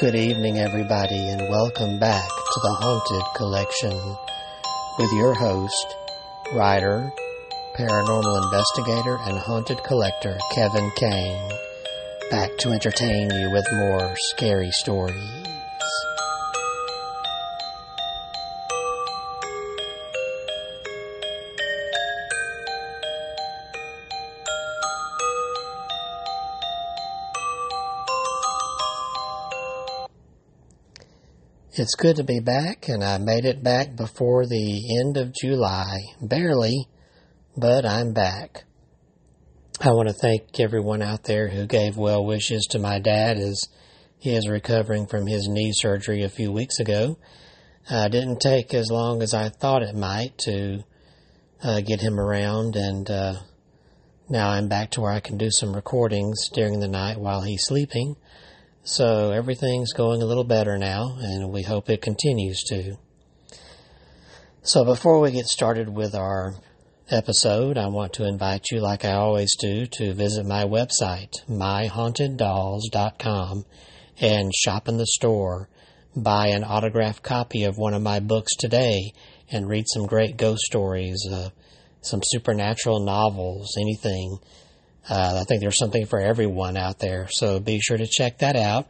Good evening, everybody, and welcome back to the Haunted Collection with your host, writer, paranormal investigator, and haunted collector Kevin Kane. Back to entertain you with more scary stories. It's good to be back, and I made it back before the end of July. Barely, but I'm back. I want to thank everyone out there who gave well wishes to my dad as he is recovering from his knee surgery a few weeks ago. Uh, didn't take as long as I thought it might to uh, get him around, and uh, now I'm back to where I can do some recordings during the night while he's sleeping. So everything's going a little better now, and we hope it continues to. So before we get started with our episode, I want to invite you, like I always do, to visit my website, myhauntedDolls.com, and shop in the store. Buy an autographed copy of one of my books today and read some great ghost stories, uh, some supernatural novels, anything. Uh, I think there's something for everyone out there, so be sure to check that out.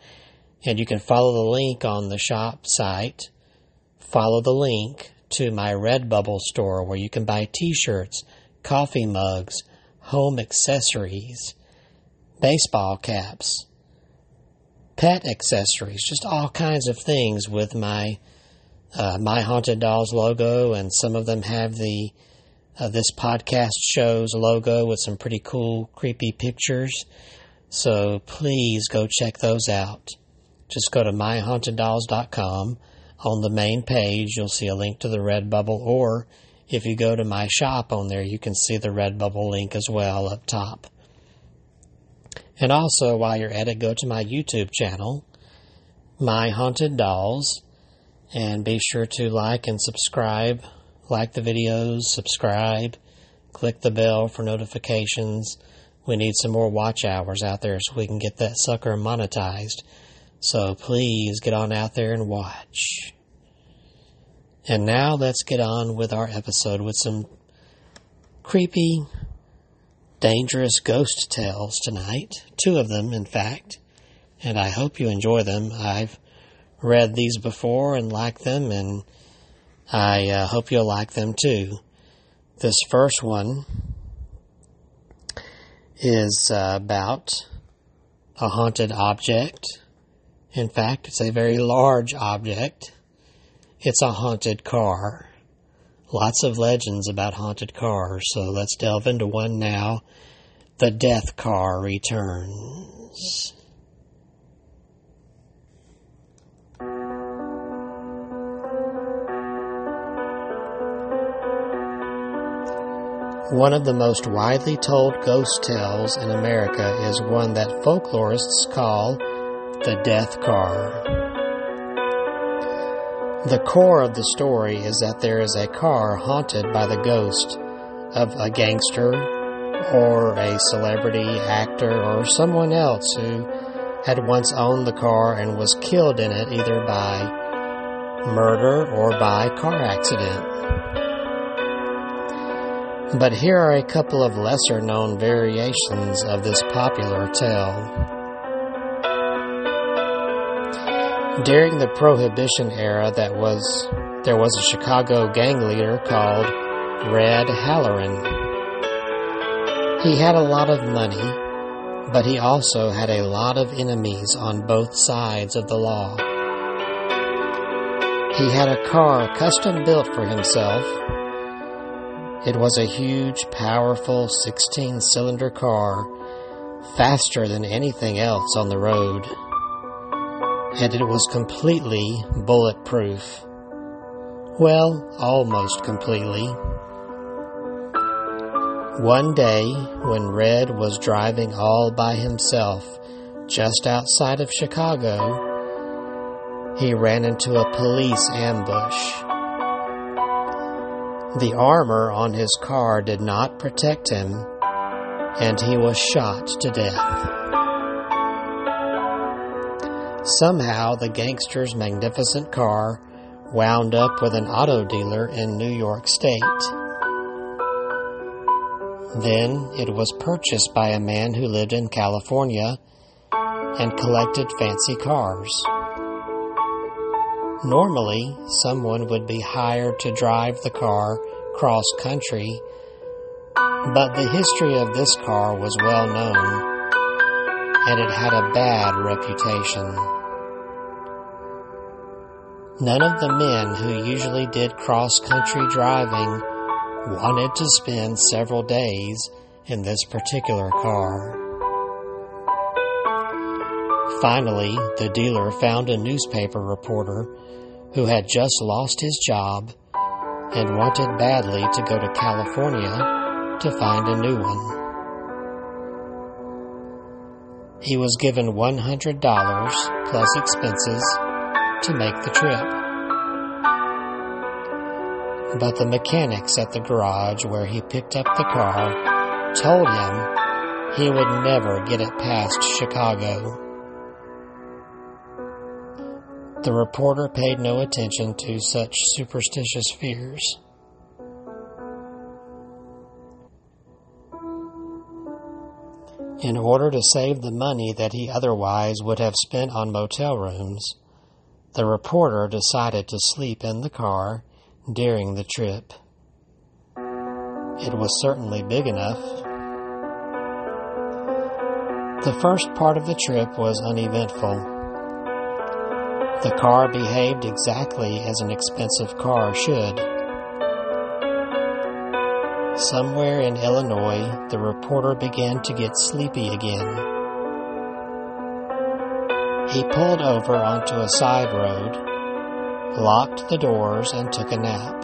And you can follow the link on the shop site. Follow the link to my Redbubble store where you can buy t shirts, coffee mugs, home accessories, baseball caps, pet accessories, just all kinds of things with my uh, My Haunted Dolls logo, and some of them have the uh, this podcast show's logo with some pretty cool, creepy pictures. So please go check those out. Just go to myhauntedDolls.com. On the main page, you'll see a link to the Redbubble, or if you go to my shop on there, you can see the Redbubble link as well up top. And also, while you're at it, go to my YouTube channel, My Haunted Dolls, and be sure to like and subscribe like the videos, subscribe, click the bell for notifications. We need some more watch hours out there so we can get that sucker monetized. So please get on out there and watch. And now let's get on with our episode with some creepy, dangerous ghost tales tonight. Two of them, in fact. And I hope you enjoy them. I've read these before and like them and I uh, hope you'll like them too. This first one is uh, about a haunted object. In fact, it's a very large object. It's a haunted car. Lots of legends about haunted cars, so let's delve into one now. The Death Car returns. One of the most widely told ghost tales in America is one that folklorists call the Death Car. The core of the story is that there is a car haunted by the ghost of a gangster or a celebrity actor or someone else who had once owned the car and was killed in it either by murder or by car accident. But here are a couple of lesser known variations of this popular tale. During the Prohibition era that was there was a Chicago gang leader called Red Halloran. He had a lot of money, but he also had a lot of enemies on both sides of the law. He had a car custom built for himself it was a huge, powerful 16 cylinder car, faster than anything else on the road. And it was completely bulletproof. Well, almost completely. One day, when Red was driving all by himself just outside of Chicago, he ran into a police ambush. The armor on his car did not protect him, and he was shot to death. Somehow, the gangster's magnificent car wound up with an auto dealer in New York State. Then it was purchased by a man who lived in California and collected fancy cars. Normally, someone would be hired to drive the car cross country, but the history of this car was well known and it had a bad reputation. None of the men who usually did cross country driving wanted to spend several days in this particular car. Finally, the dealer found a newspaper reporter who had just lost his job and wanted badly to go to California to find a new one. He was given $100 plus expenses to make the trip. But the mechanics at the garage where he picked up the car told him he would never get it past Chicago. The reporter paid no attention to such superstitious fears. In order to save the money that he otherwise would have spent on motel rooms, the reporter decided to sleep in the car during the trip. It was certainly big enough. The first part of the trip was uneventful. The car behaved exactly as an expensive car should. Somewhere in Illinois, the reporter began to get sleepy again. He pulled over onto a side road, locked the doors, and took a nap.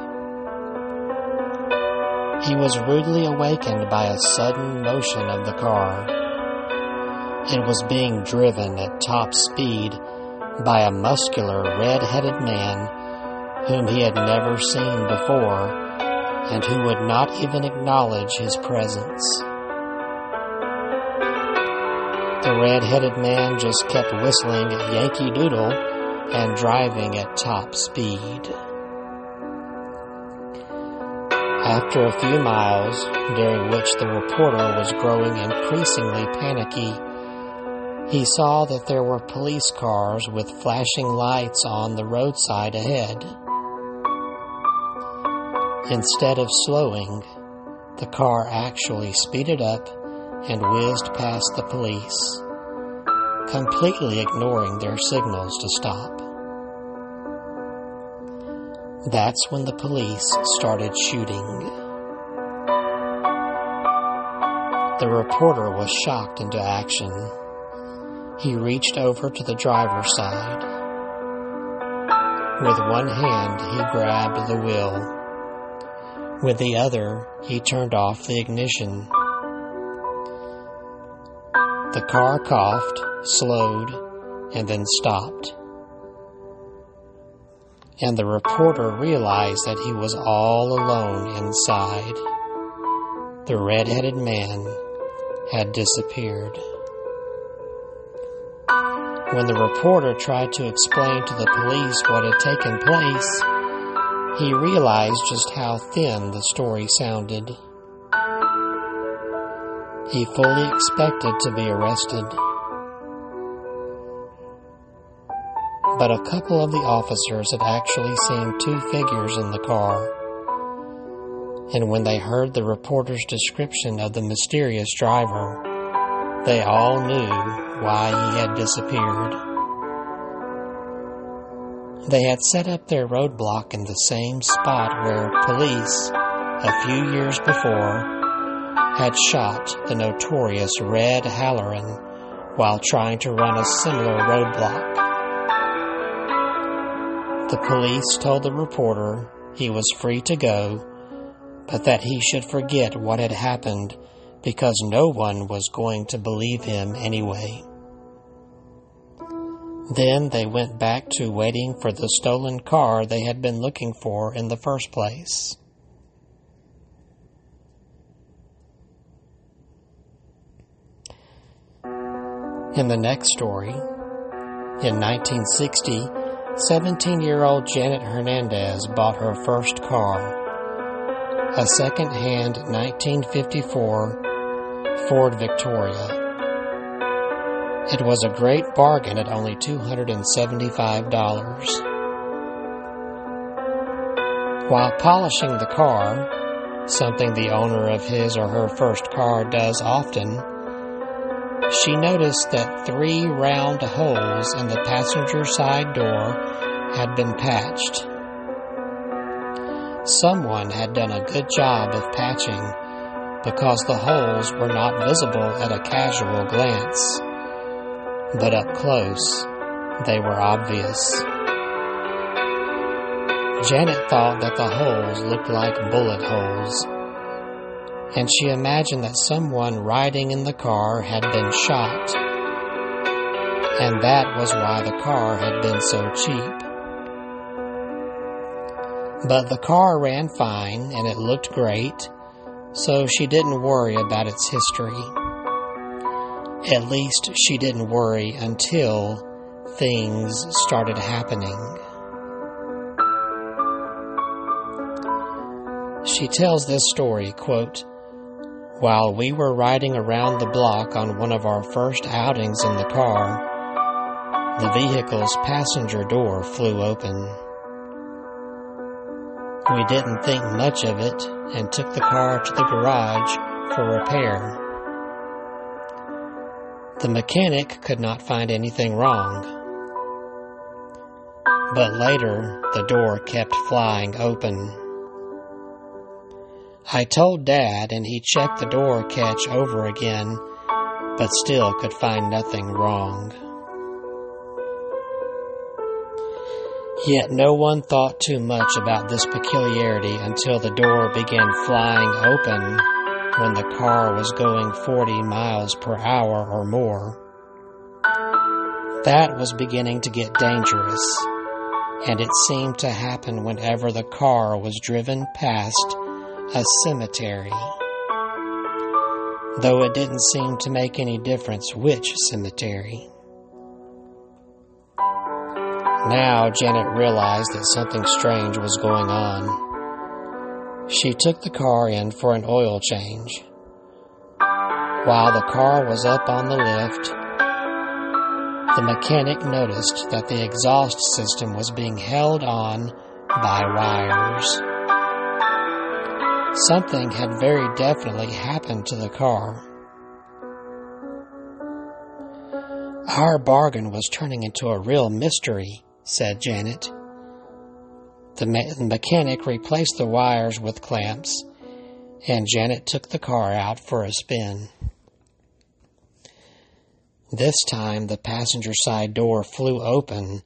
He was rudely awakened by a sudden motion of the car. It was being driven at top speed by a muscular, red headed man whom he had never seen before and who would not even acknowledge his presence. The red headed man just kept whistling Yankee Doodle and driving at top speed. After a few miles, during which the reporter was growing increasingly panicky, he saw that there were police cars with flashing lights on the roadside ahead. Instead of slowing, the car actually speeded up and whizzed past the police, completely ignoring their signals to stop. That's when the police started shooting. The reporter was shocked into action. He reached over to the driver's side. With one hand, he grabbed the wheel. With the other, he turned off the ignition. The car coughed, slowed, and then stopped. And the reporter realized that he was all alone inside. The red-headed man had disappeared. When the reporter tried to explain to the police what had taken place, he realized just how thin the story sounded. He fully expected to be arrested. But a couple of the officers had actually seen two figures in the car. And when they heard the reporter's description of the mysterious driver, they all knew why he had disappeared. They had set up their roadblock in the same spot where police, a few years before, had shot the notorious Red Halloran while trying to run a similar roadblock. The police told the reporter he was free to go, but that he should forget what had happened because no one was going to believe him anyway. Then they went back to waiting for the stolen car they had been looking for in the first place. In the next story, In 1960, 17 year old Janet Hernandez bought her first car, a second hand 1954 Ford Victoria. It was a great bargain at only $275. While polishing the car, something the owner of his or her first car does often, she noticed that three round holes in the passenger side door had been patched. Someone had done a good job of patching because the holes were not visible at a casual glance, but up close they were obvious. Janet thought that the holes looked like bullet holes and she imagined that someone riding in the car had been shot, and that was why the car had been so cheap. But the car ran fine and it looked great, so she didn't worry about its history. At least she didn't worry until things started happening. She tells this story, quote, while we were riding around the block on one of our first outings in the car, the vehicle's passenger door flew open. We didn't think much of it and took the car to the garage for repair. The mechanic could not find anything wrong. But later, the door kept flying open. I told Dad, and he checked the door catch over again, but still could find nothing wrong. Yet no one thought too much about this peculiarity until the door began flying open when the car was going 40 miles per hour or more. That was beginning to get dangerous, and it seemed to happen whenever the car was driven past a cemetery. Though it didn't seem to make any difference which cemetery. Now Janet realized that something strange was going on. She took the car in for an oil change. While the car was up on the lift, the mechanic noticed that the exhaust system was being held on by wires. Something had very definitely happened to the car. Our bargain was turning into a real mystery, said Janet. The, me- the mechanic replaced the wires with clamps, and Janet took the car out for a spin. This time the passenger side door flew open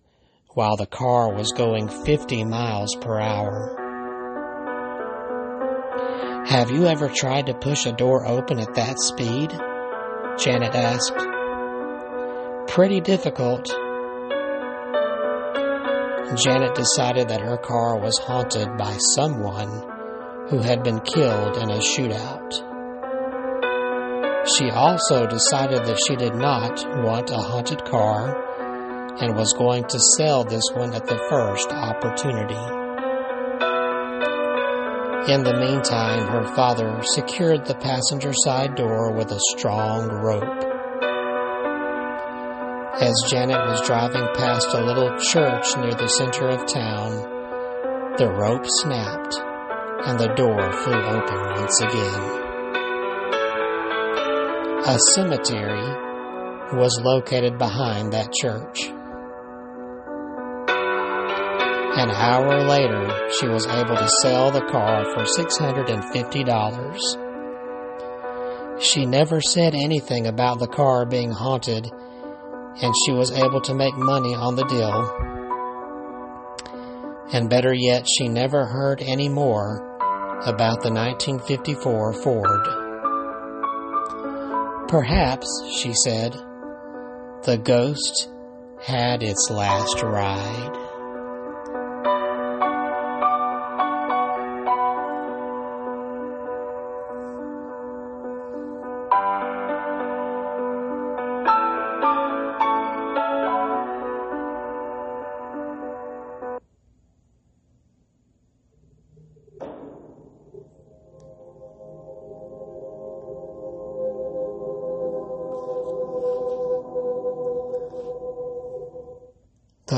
while the car was going 50 miles per hour. Have you ever tried to push a door open at that speed? Janet asked. Pretty difficult. Janet decided that her car was haunted by someone who had been killed in a shootout. She also decided that she did not want a haunted car and was going to sell this one at the first opportunity. In the meantime, her father secured the passenger side door with a strong rope. As Janet was driving past a little church near the center of town, the rope snapped and the door flew open once again. A cemetery was located behind that church. An hour later, she was able to sell the car for $650. She never said anything about the car being haunted, and she was able to make money on the deal. And better yet, she never heard any more about the 1954 Ford. Perhaps, she said, the ghost had its last ride.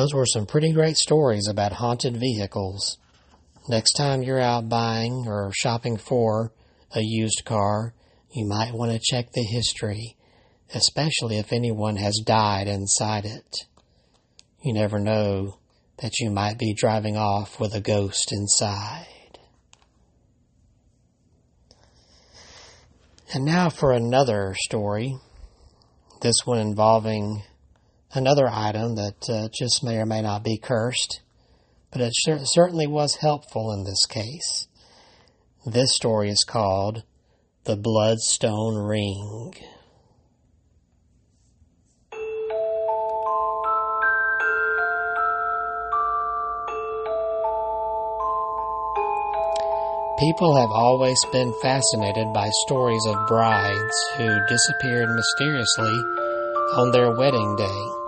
Those were some pretty great stories about haunted vehicles. Next time you're out buying or shopping for a used car, you might want to check the history, especially if anyone has died inside it. You never know that you might be driving off with a ghost inside. And now for another story. This one involving another item that uh, just may or may not be cursed, but it certainly was helpful in this case. This story is called The Bloodstone Ring. People have always been fascinated by stories of brides who disappeared mysteriously on their wedding day.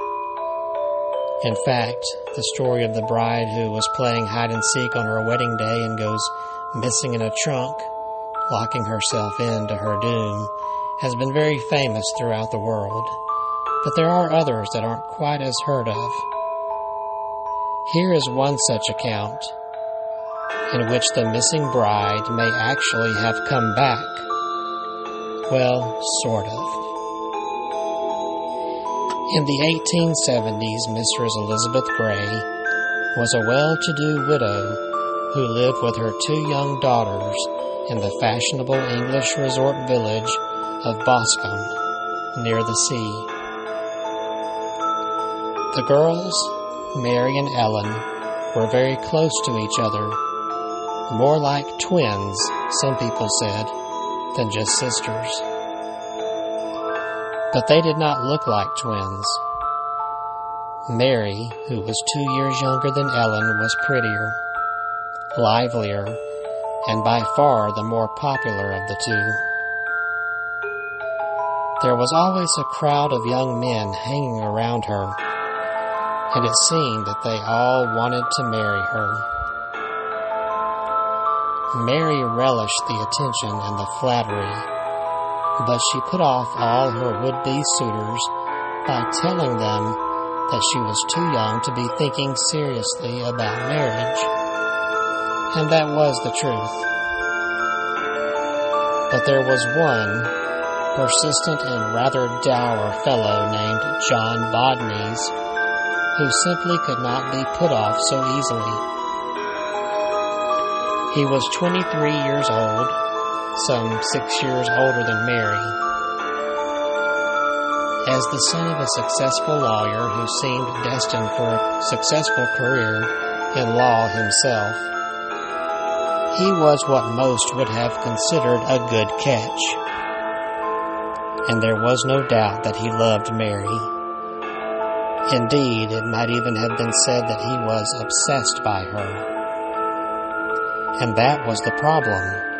In fact, the story of the bride who was playing hide and seek on her wedding day and goes missing in a trunk, locking herself into her doom, has been very famous throughout the world. But there are others that aren't quite as heard of. Here is one such account in which the missing bride may actually have come back. Well, sort of. In the 1870s, Mrs. Elizabeth Gray was a well to do widow who lived with her two young daughters in the fashionable English resort village of Boscombe, near the sea. The girls, Mary and Ellen, were very close to each other more like twins, some people said, than just sisters. But they did not look like twins. Mary, who was two years younger than Ellen, was prettier, livelier, and by far the more popular of the two. There was always a crowd of young men hanging around her, and it seemed that they all wanted to marry her. Mary relished the attention and the flattery, but she put off all her would be suitors by telling them that she was too young to be thinking seriously about marriage. And that was the truth. But there was one persistent and rather dour fellow named John Bodneys who simply could not be put off so easily. He was 23 years old, some six years older than Mary. As the son of a successful lawyer who seemed destined for a successful career in law himself, he was what most would have considered a good catch. And there was no doubt that he loved Mary. Indeed, it might even have been said that he was obsessed by her. And that was the problem.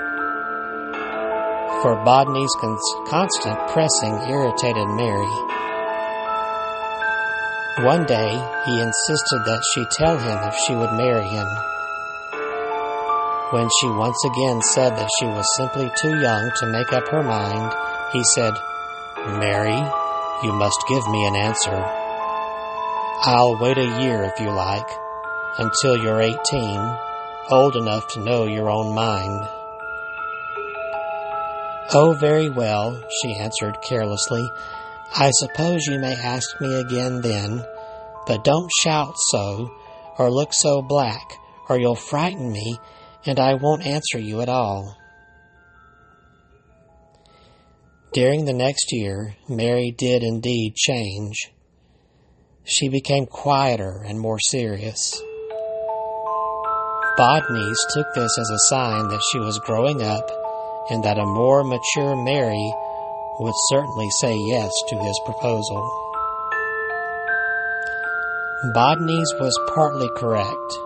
For Bodney's constant pressing irritated Mary. One day, he insisted that she tell him if she would marry him. When she once again said that she was simply too young to make up her mind, he said, Mary, you must give me an answer. I'll wait a year if you like, until you're 18, old enough to know your own mind. Oh, very well, she answered carelessly. I suppose you may ask me again then, but don't shout so, or look so black, or you'll frighten me, and I won't answer you at all. During the next year, Mary did indeed change. She became quieter and more serious. Bodneys took this as a sign that she was growing up and that a more mature Mary would certainly say yes to his proposal. Bodneys was partly correct.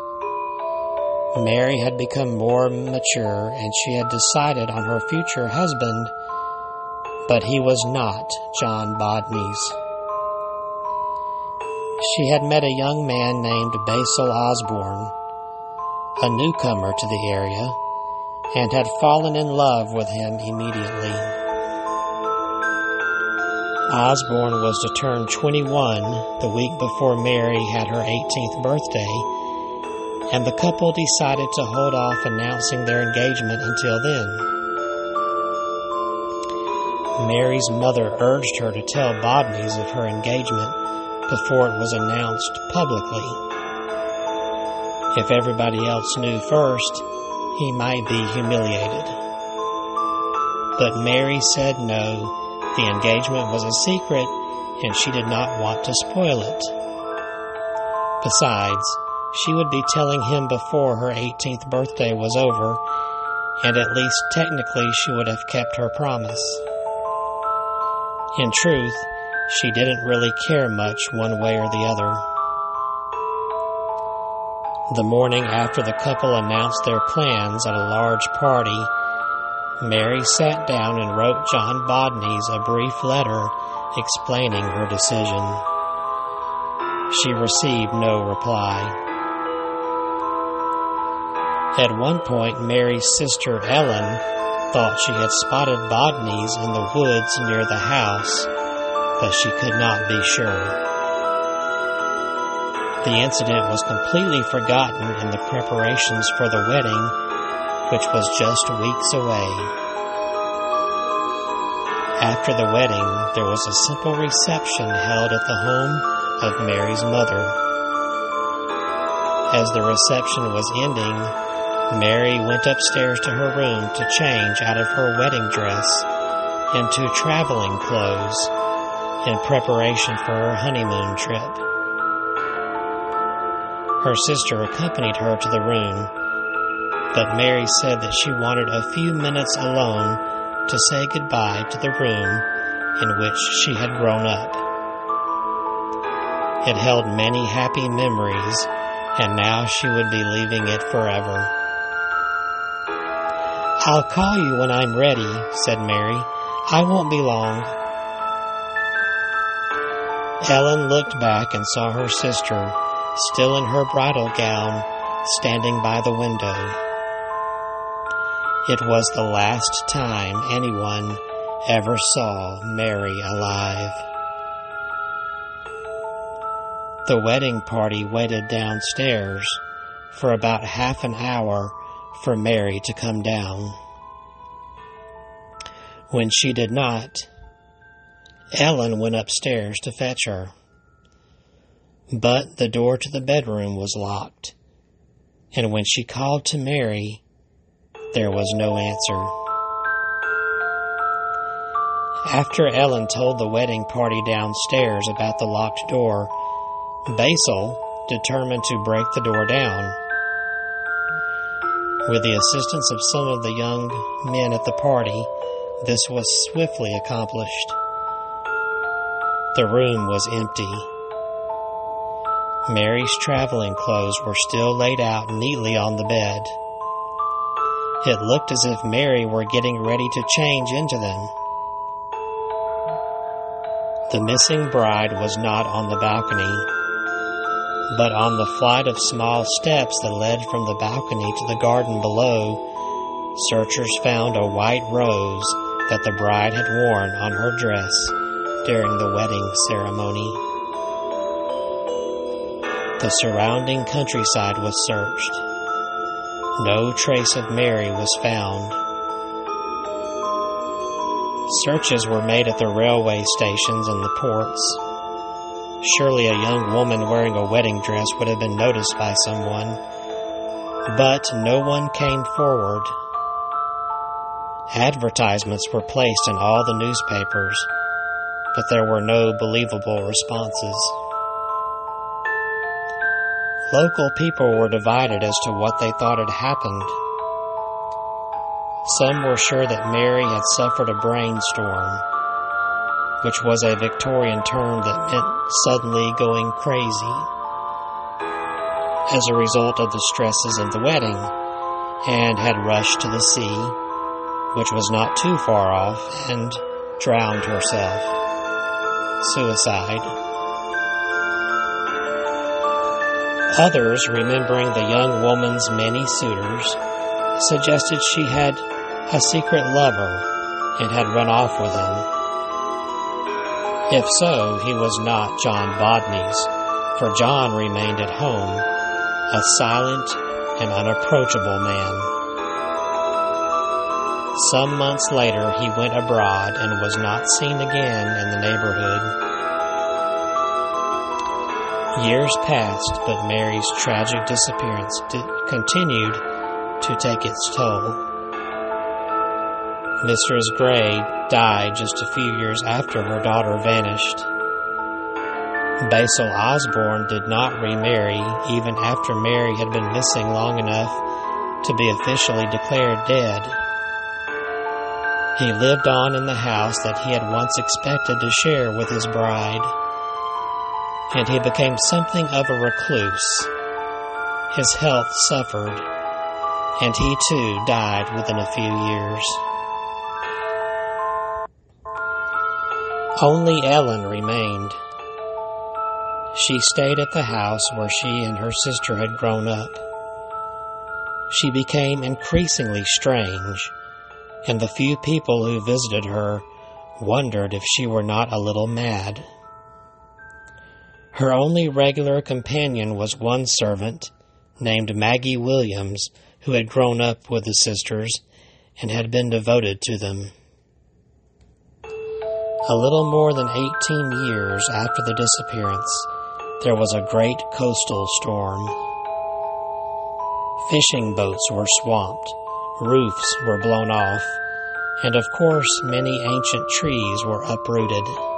Mary had become more mature and she had decided on her future husband, but he was not John Bodneys. She had met a young man named Basil Osborne a newcomer to the area, and had fallen in love with him immediately. Osborne was to turn 21 the week before Mary had her 18th birthday, and the couple decided to hold off announcing their engagement until then. Mary's mother urged her to tell Bodneys of her engagement before it was announced publicly. If everybody else knew first, he might be humiliated. But Mary said no, the engagement was a secret and she did not want to spoil it. Besides, she would be telling him before her 18th birthday was over, and at least technically she would have kept her promise. In truth, she didn't really care much one way or the other. The morning after the couple announced their plans at a large party, Mary sat down and wrote John Bodneys a brief letter explaining her decision. She received no reply. At one point, Mary's sister Ellen thought she had spotted Bodneys in the woods near the house, but she could not be sure. The incident was completely forgotten in the preparations for the wedding which was just weeks away. After the wedding, there was a simple reception held at the home of Mary's mother. As the reception was ending, Mary went upstairs to her room to change out of her wedding dress into traveling clothes in preparation for her honeymoon trip. Her sister accompanied her to the room but Mary said that she wanted a few minutes alone to say goodbye to the room in which she had grown up. It held many happy memories, and now she would be leaving it forever. I'll call you when I'm ready, said Mary. I won't be long. Ellen looked back and saw her sister, still in her bridal gown, standing by the window. It was the last time anyone ever saw Mary alive. The wedding party waited downstairs for about half an hour for Mary to come down. When she did not, Ellen went upstairs to fetch her. But the door to the bedroom was locked, and when she called to Mary, there was no answer. After Ellen told the wedding party downstairs about the locked door, Basil determined to break the door down. With the assistance of some of the young men at the party, this was swiftly accomplished. The room was empty. Mary's traveling clothes were still laid out neatly on the bed. It looked as if Mary were getting ready to change into them. The missing bride was not on the balcony, but on the flight of small steps that led from the balcony to the garden below, searchers found a white rose that the bride had worn on her dress during the wedding ceremony. The surrounding countryside was searched. No trace of Mary was found. Searches were made at the railway stations and the ports. Surely a young woman wearing a wedding dress would have been noticed by someone, but no one came forward. Advertisements were placed in all the newspapers, but there were no believable responses. Local people were divided as to what they thought had happened. Some were sure that Mary had suffered a brainstorm, which was a Victorian term that meant suddenly going crazy as a result of the stresses of the wedding, and had rushed to the sea, which was not too far off, and drowned herself. Suicide. Others, remembering the young woman's many suitors, suggested she had a secret lover and had run off with him. If so, he was not John Bodney's, for John remained at home, a silent and unapproachable man. Some months later, he went abroad and was not seen again in the neighborhood. Years passed, but Mary's tragic disappearance continued to take its toll. Mrs. Gray died just a few years after her daughter vanished. Basil Osborne did not remarry even after Mary had been missing long enough to be officially declared dead. He lived on in the house that he had once expected to share with his bride, and he became something of a recluse. His health suffered, and he too died within a few years. Only Ellen remained. She stayed at the house where she and her sister had grown up. She became increasingly strange and the few people who visited her wondered if she were not a little mad. Her only regular companion was one servant named Maggie Williams, who had grown up with the sisters and had been devoted to them. A little more than 18 years after the disappearance, there was a great coastal storm. Fishing boats were swamped, roofs were blown off, and of course, many ancient trees were uprooted.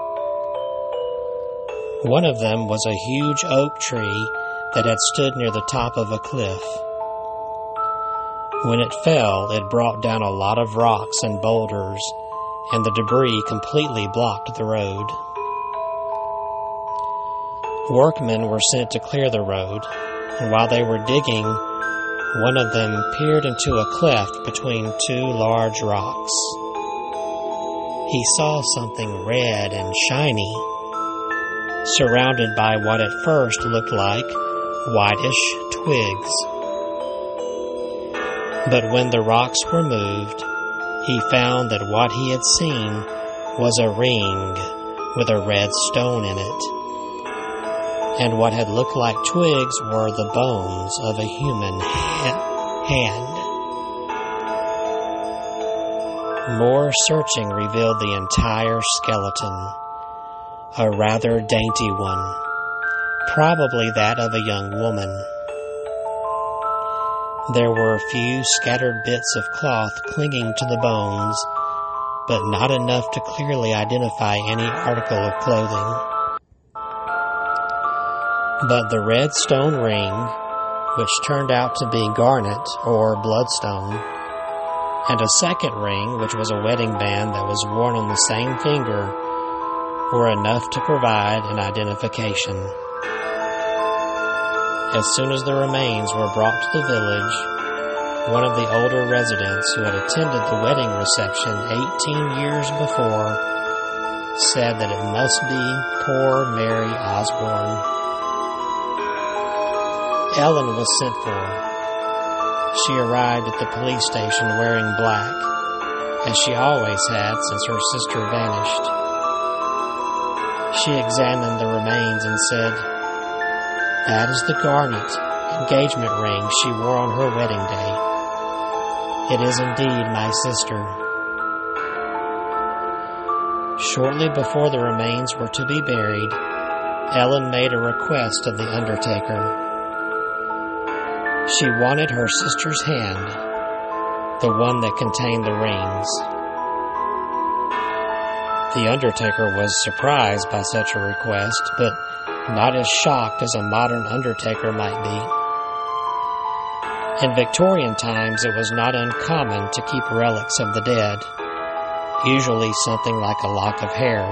One of them was a huge oak tree that had stood near the top of a cliff. When it fell, it brought down a lot of rocks and boulders, and the debris completely blocked the road. Workmen were sent to clear the road, and while they were digging, one of them peered into a cleft between two large rocks. He saw something red and shiny, surrounded by what at first looked like whitish twigs. But when the rocks were moved, he found that what he had seen was a ring with a red stone in it and what had looked like twigs were the bones of a human ha- hand. More searching revealed the entire skeleton, a rather dainty one, probably that of a young woman. There were a few scattered bits of cloth clinging to the bones, but not enough to clearly identify any article of clothing. But the red stone ring, which turned out to be garnet or bloodstone, and a second ring, which was a wedding band that was worn on the same finger, were enough to provide an identification. As soon as the remains were brought to the village, one of the older residents who had attended the wedding reception 18 years before said that it must be poor Mary Osborne. Ellen was sent for. She arrived at the police station wearing black, as she always had since her sister vanished. She examined the remains and said, That is the garnet engagement ring she wore on her wedding day. It is indeed my sister. Shortly before the remains were to be buried, Ellen made a request of the undertaker. She wanted her sister's hand, the one that contained the rings. The undertaker was surprised by such a request, but not as shocked as a modern undertaker might be. In Victorian times, it was not uncommon to keep relics of the dead, usually something like a lock of hair.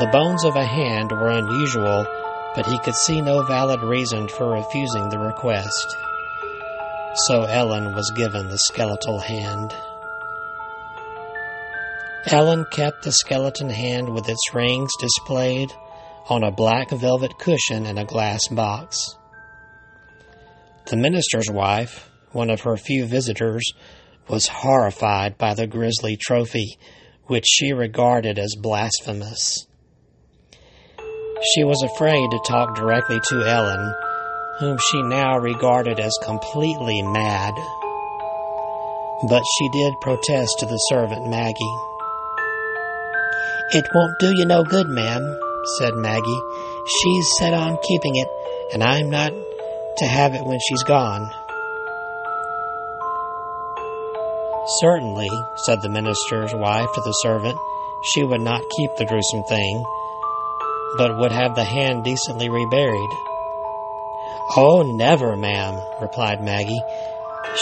The bones of a hand were unusual but he could see no valid reason for refusing the request. So Ellen was given the skeletal hand. Ellen kept the skeleton hand with its rings displayed on a black velvet cushion in a glass box. The minister's wife, one of her few visitors, was horrified by the grisly trophy which she regarded as blasphemous. She was afraid to talk directly to Ellen, whom she now regarded as completely mad. But she did protest to the servant Maggie. It won't do you no good, ma'am, said Maggie. She's set on keeping it, and I'm not to have it when she's gone. Certainly, said the minister's wife to the servant, she would not keep the gruesome thing, but would have the hand decently reburied. Oh, never, ma'am, replied Maggie.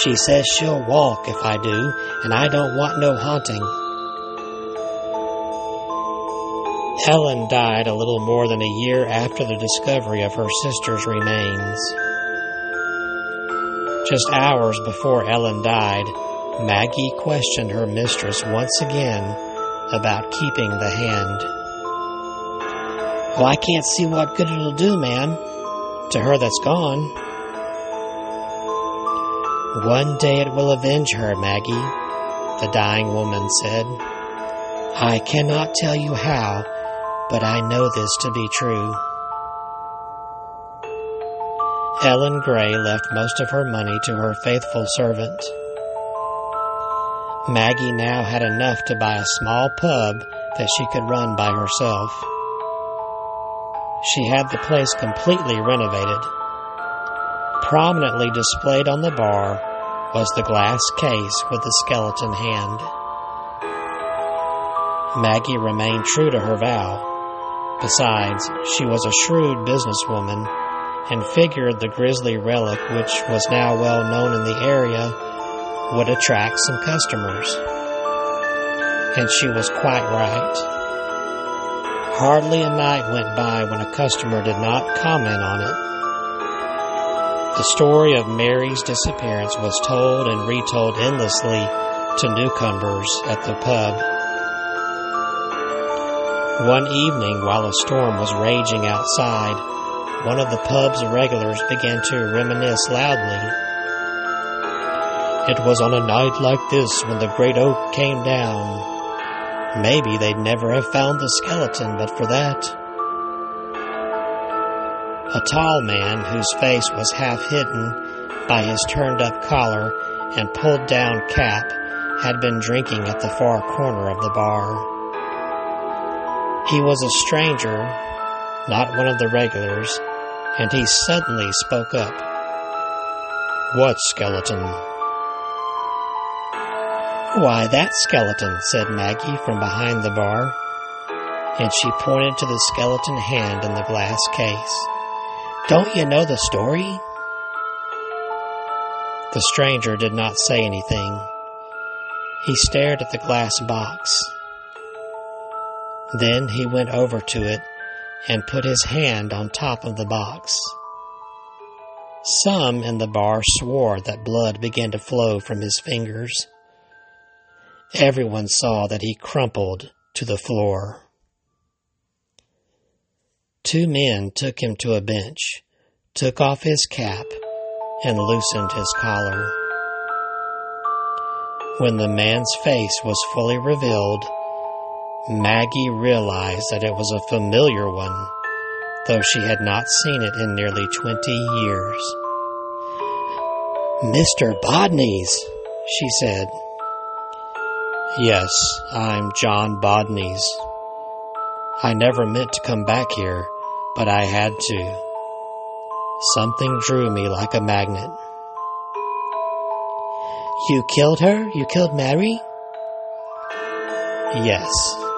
She says she'll walk if I do, and I don't want no haunting. Ellen died a little more than a year after the discovery of her sister's remains. Just hours before Ellen died, Maggie questioned her mistress once again about keeping the hand. Well, I can't see what good it'll do, ma'am, to her that's gone. One day it will avenge her, Maggie, the dying woman said. I cannot tell you how, but I know this to be true. Ellen Gray left most of her money to her faithful servant. Maggie now had enough to buy a small pub that she could run by herself. She had the place completely renovated. Prominently displayed on the bar was the glass case with the skeleton hand. Maggie remained true to her vow. Besides, she was a shrewd businesswoman and figured the grisly relic, which was now well known in the area, would attract some customers. And she was quite right. Hardly a night went by when a customer did not comment on it. The story of Mary's disappearance was told and retold endlessly to newcomers at the pub. One evening, while a storm was raging outside, one of the pub's regulars began to reminisce loudly it was on a night like this when the great oak came down. Maybe they'd never have found the skeleton but for that. A tall man whose face was half hidden by his turned up collar and pulled down cap had been drinking at the far corner of the bar. He was a stranger, not one of the regulars, and he suddenly spoke up. What skeleton? Why, that skeleton, said Maggie from behind the bar, and she pointed to the skeleton hand in the glass case. Don't you know the story? The stranger did not say anything. He stared at the glass box. Then he went over to it and put his hand on top of the box. Some in the bar swore that blood began to flow from his fingers. Everyone saw that he crumpled to the floor. Two men took him to a bench, took off his cap, and loosened his collar. When the man's face was fully revealed, Maggie realized that it was a familiar one, though she had not seen it in nearly twenty years. Mr. Bodneys, she said. Yes, I'm John Bodneys. I never meant to come back here, but I had to. Something drew me like a magnet. You killed her? You killed Mary? Yes,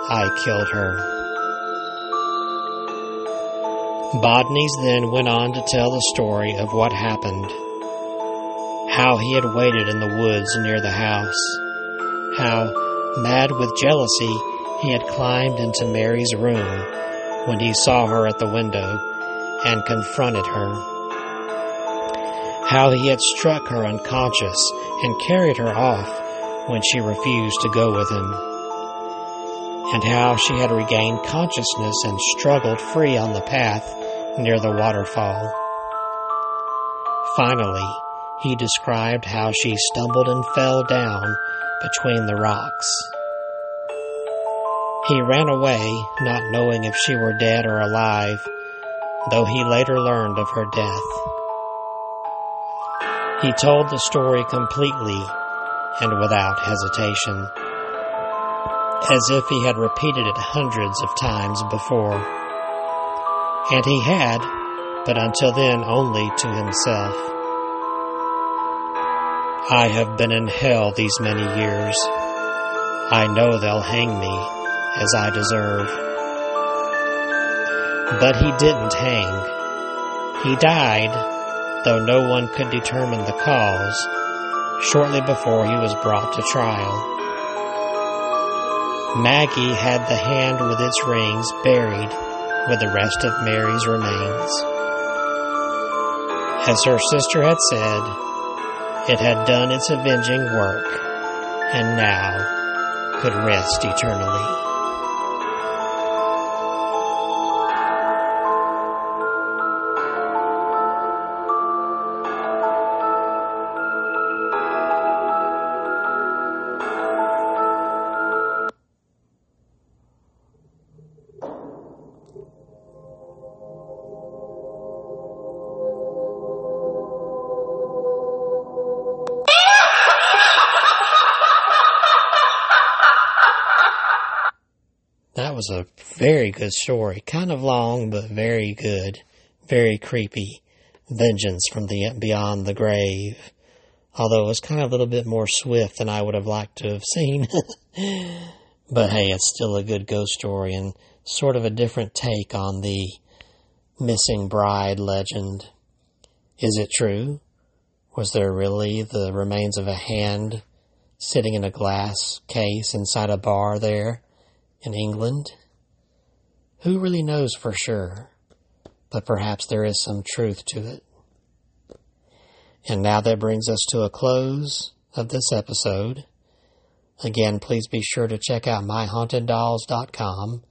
I killed her. Bodneys then went on to tell the story of what happened. How he had waited in the woods near the house. How Mad with jealousy, he had climbed into Mary's room when he saw her at the window and confronted her. How he had struck her unconscious and carried her off when she refused to go with him. And how she had regained consciousness and struggled free on the path near the waterfall. Finally, he described how she stumbled and fell down between the rocks. He ran away, not knowing if she were dead or alive, though he later learned of her death. He told the story completely and without hesitation, as if he had repeated it hundreds of times before. And he had, but until then only to himself. I have been in hell these many years. I know they'll hang me as I deserve. But he didn't hang. He died, though no one could determine the cause, shortly before he was brought to trial. Maggie had the hand with its rings buried with the rest of Mary's remains. As her sister had said, it had done its avenging work, and now could rest eternally. Was a very good story. Kind of long, but very good. Very creepy. Vengeance from the beyond the grave. Although it was kind of a little bit more swift than I would have liked to have seen. but hey, it's still a good ghost story and sort of a different take on the missing bride legend. Is it true? Was there really the remains of a hand sitting in a glass case inside a bar there? In England? Who really knows for sure? But perhaps there is some truth to it. And now that brings us to a close of this episode. Again, please be sure to check out myhauntedDolls.com.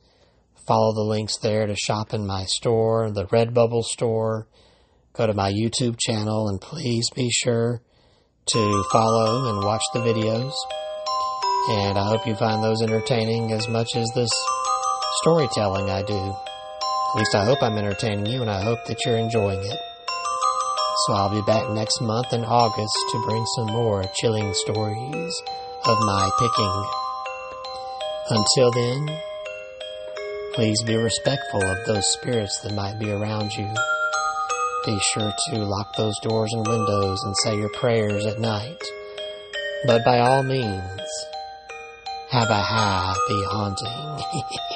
Follow the links there to shop in my store, the Redbubble store. Go to my YouTube channel and please be sure to follow and watch the videos. And I hope you find those entertaining as much as this storytelling I do. At least I hope I'm entertaining you and I hope that you're enjoying it. So I'll be back next month in August to bring some more chilling stories of my picking. Until then, please be respectful of those spirits that might be around you. Be sure to lock those doors and windows and say your prayers at night. But by all means, have a happy haunting.